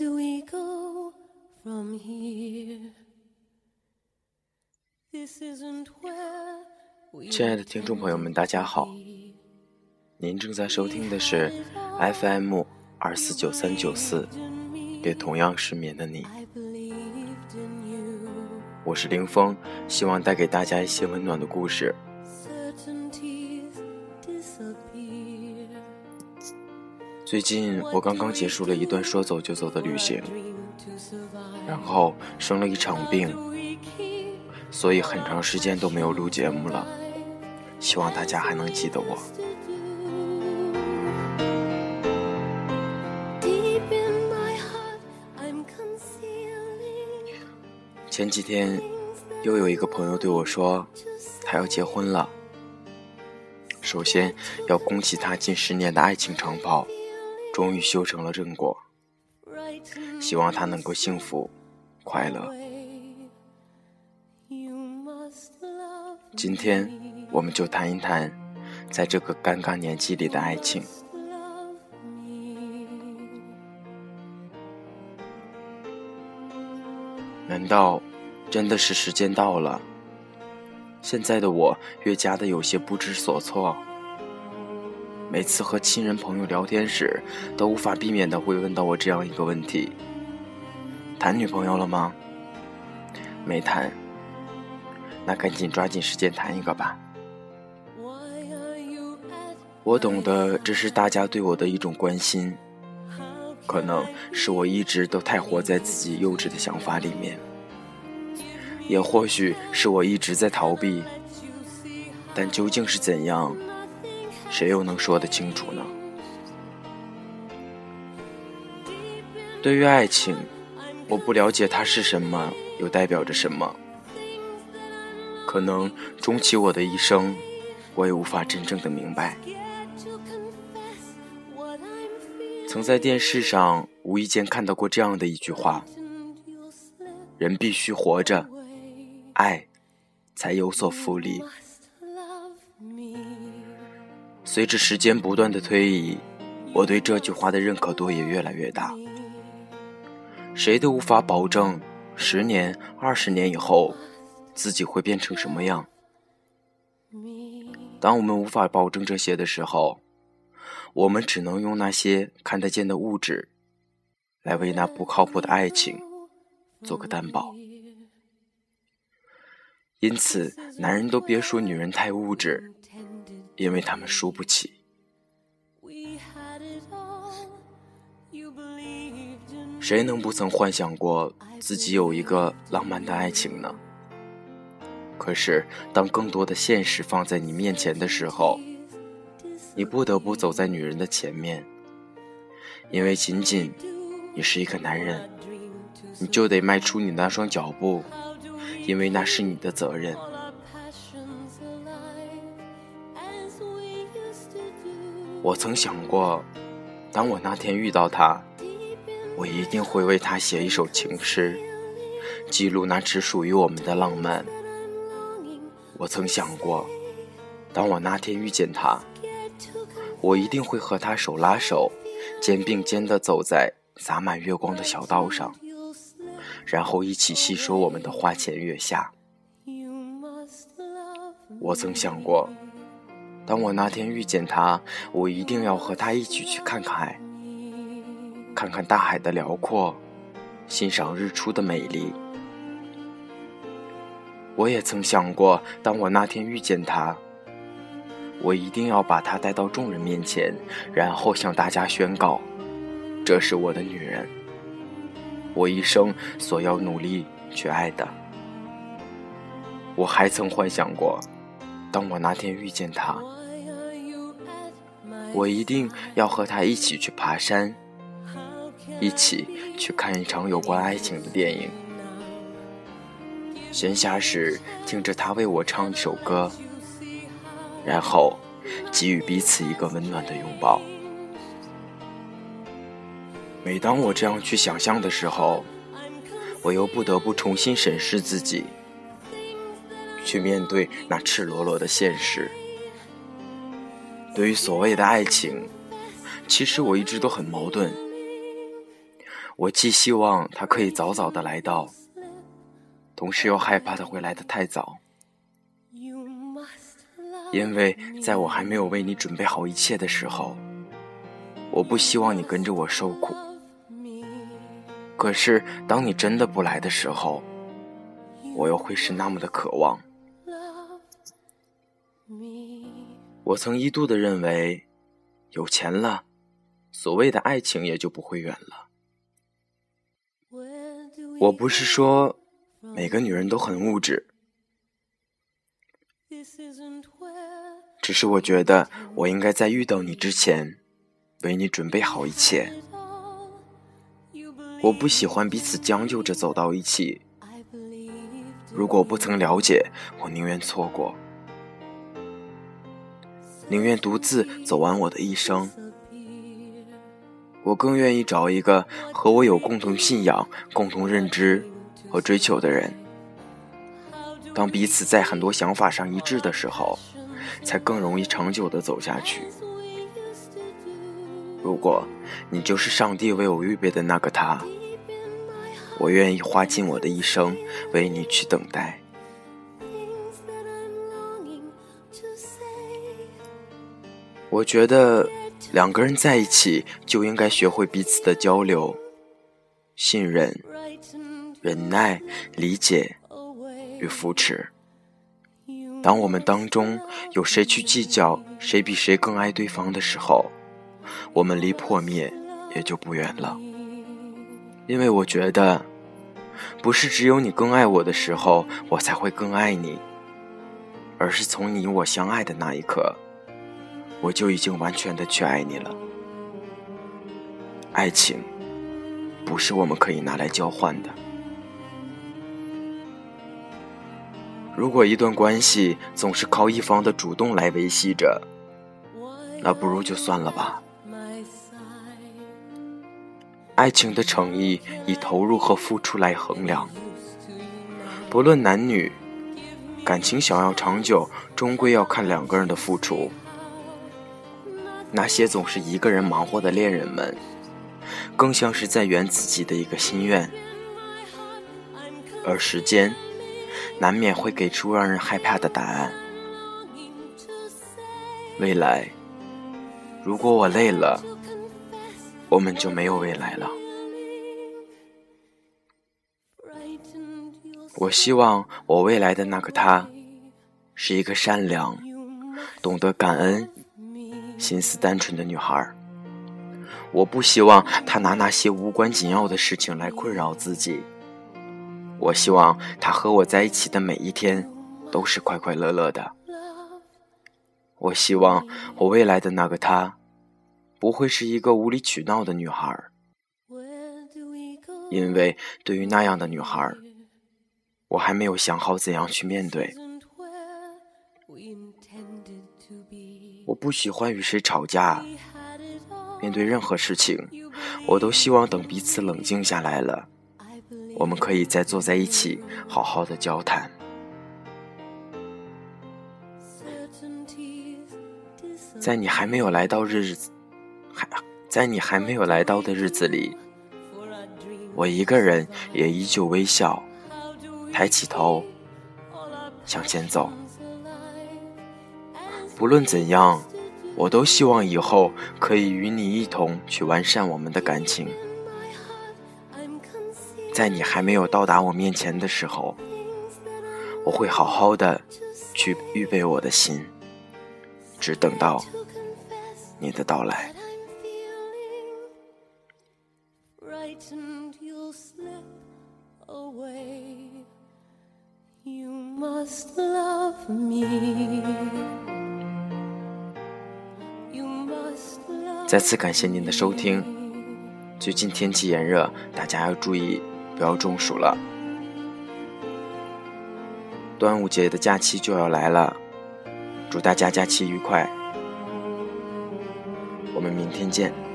do we go from here? This isn't where we 亲爱的听众朋友们，大家好，您正在收听的是 FM 二四九三九四，给同样失眠的你，I believed in you. 我是林峰，希望带给大家一些温暖的故事。最近我刚刚结束了一段说走就走的旅行，然后生了一场病，所以很长时间都没有录节目了。希望大家还能记得我。前几天又有一个朋友对我说，他要结婚了。首先要恭喜他近十年的爱情长跑，终于修成了正果。希望他能够幸福、快乐。今天我们就谈一谈，在这个尴尬年纪里的爱情。难道真的是时间到了？现在的我越加的有些不知所措。每次和亲人朋友聊天时，都无法避免的会问到我这样一个问题：谈女朋友了吗？没谈。那赶紧抓紧时间谈一个吧。我懂得这是大家对我的一种关心，可能是我一直都太活在自己幼稚的想法里面，也或许是我一直在逃避。但究竟是怎样，谁又能说得清楚呢？对于爱情，我不了解它是什么，又代表着什么。可能终其我的一生，我也无法真正的明白。曾在电视上无意间看到过这样的一句话：人必须活着，爱才有所复利。随着时间不断的推移，我对这句话的认可度也越来越大。谁都无法保证十年、二十年以后自己会变成什么样。当我们无法保证这些的时候，我们只能用那些看得见的物质，来为那不靠谱的爱情做个担保。因此，男人都别说女人太物质，因为他们输不起。谁能不曾幻想过自己有一个浪漫的爱情呢？可是，当更多的现实放在你面前的时候，你不得不走在女人的前面，因为仅仅你是一个男人，你就得迈出你那双脚步因为那是你的责任。我曾想过，当我那天遇到他，我一定会为他写一首情诗，记录那只属于我们的浪漫。我曾想过，当我那天遇见他，我一定会和他手拉手，肩并肩地走在洒满月光的小道上，然后一起细说我们的花前月下。我曾想过，当我那天遇见他，我一定要和他一起去看看海，看看大海的辽阔，欣赏日出的美丽。我也曾想过，当我那天遇见他，我一定要把她带到众人面前，然后向大家宣告：这是我的女人，我一生所要努力去爱的。我还曾幻想过，当我那天遇见他，我一定要和他一起去爬山，一起去看一场有关爱情的电影。闲暇时听着他为我唱一首歌，然后给予彼此一个温暖的拥抱。每当我这样去想象的时候，我又不得不重新审视自己，去面对那赤裸裸的现实。对于所谓的爱情，其实我一直都很矛盾。我既希望他可以早早的来到，同时又害怕他会来的太早，因为在我还没有为你准备好一切的时候，我不希望你跟着我受苦。可是当你真的不来的时候，我又会是那么的渴望。我曾一度的认为，有钱了，所谓的爱情也就不会远了。我不是说每个女人都很物质，只是我觉得我应该在遇到你之前，为你准备好一切。我不喜欢彼此将就着走到一起。如果不曾了解，我宁愿错过。宁愿独自走完我的一生，我更愿意找一个和我有共同信仰、共同认知和追求的人。当彼此在很多想法上一致的时候，才更容易长久的走下去。如果你就是上帝为我预备的那个他，我愿意花尽我的一生为你去等待。我觉得两个人在一起就应该学会彼此的交流、信任、忍耐、理解与扶持。当我们当中有谁去计较谁比谁更爱对方的时候，我们离破灭也就不远了。因为我觉得，不是只有你更爱我的时候，我才会更爱你，而是从你我相爱的那一刻。我就已经完全的去爱你了。爱情不是我们可以拿来交换的。如果一段关系总是靠一方的主动来维系着，那不如就算了吧。爱情的诚意以投入和付出来衡量，不论男女，感情想要长久，终归要看两个人的付出。那些总是一个人忙活的恋人们，更像是在圆自己的一个心愿，而时间难免会给出让人害怕的答案。未来，如果我累了，我们就没有未来了。我希望我未来的那个他，是一个善良、懂得感恩。心思单纯的女孩，我不希望她拿那些无关紧要的事情来困扰自己。我希望她和我在一起的每一天都是快快乐乐的。我希望我未来的那个她，不会是一个无理取闹的女孩，因为对于那样的女孩，我还没有想好怎样去面对。我不喜欢与谁吵架，面对任何事情，我都希望等彼此冷静下来了，我们可以再坐在一起，好好的交谈。在你还没有来到日子，还在你还没有来到的日子里，我一个人也依旧微笑，抬起头，向前走。不论怎样，我都希望以后可以与你一同去完善我们的感情。在你还没有到达我面前的时候，我会好好的去预备我的心，只等到你的到来。You must love me. 再次感谢您的收听。最近天气炎热，大家要注意不要中暑了。端午节的假期就要来了，祝大家假期愉快。我们明天见。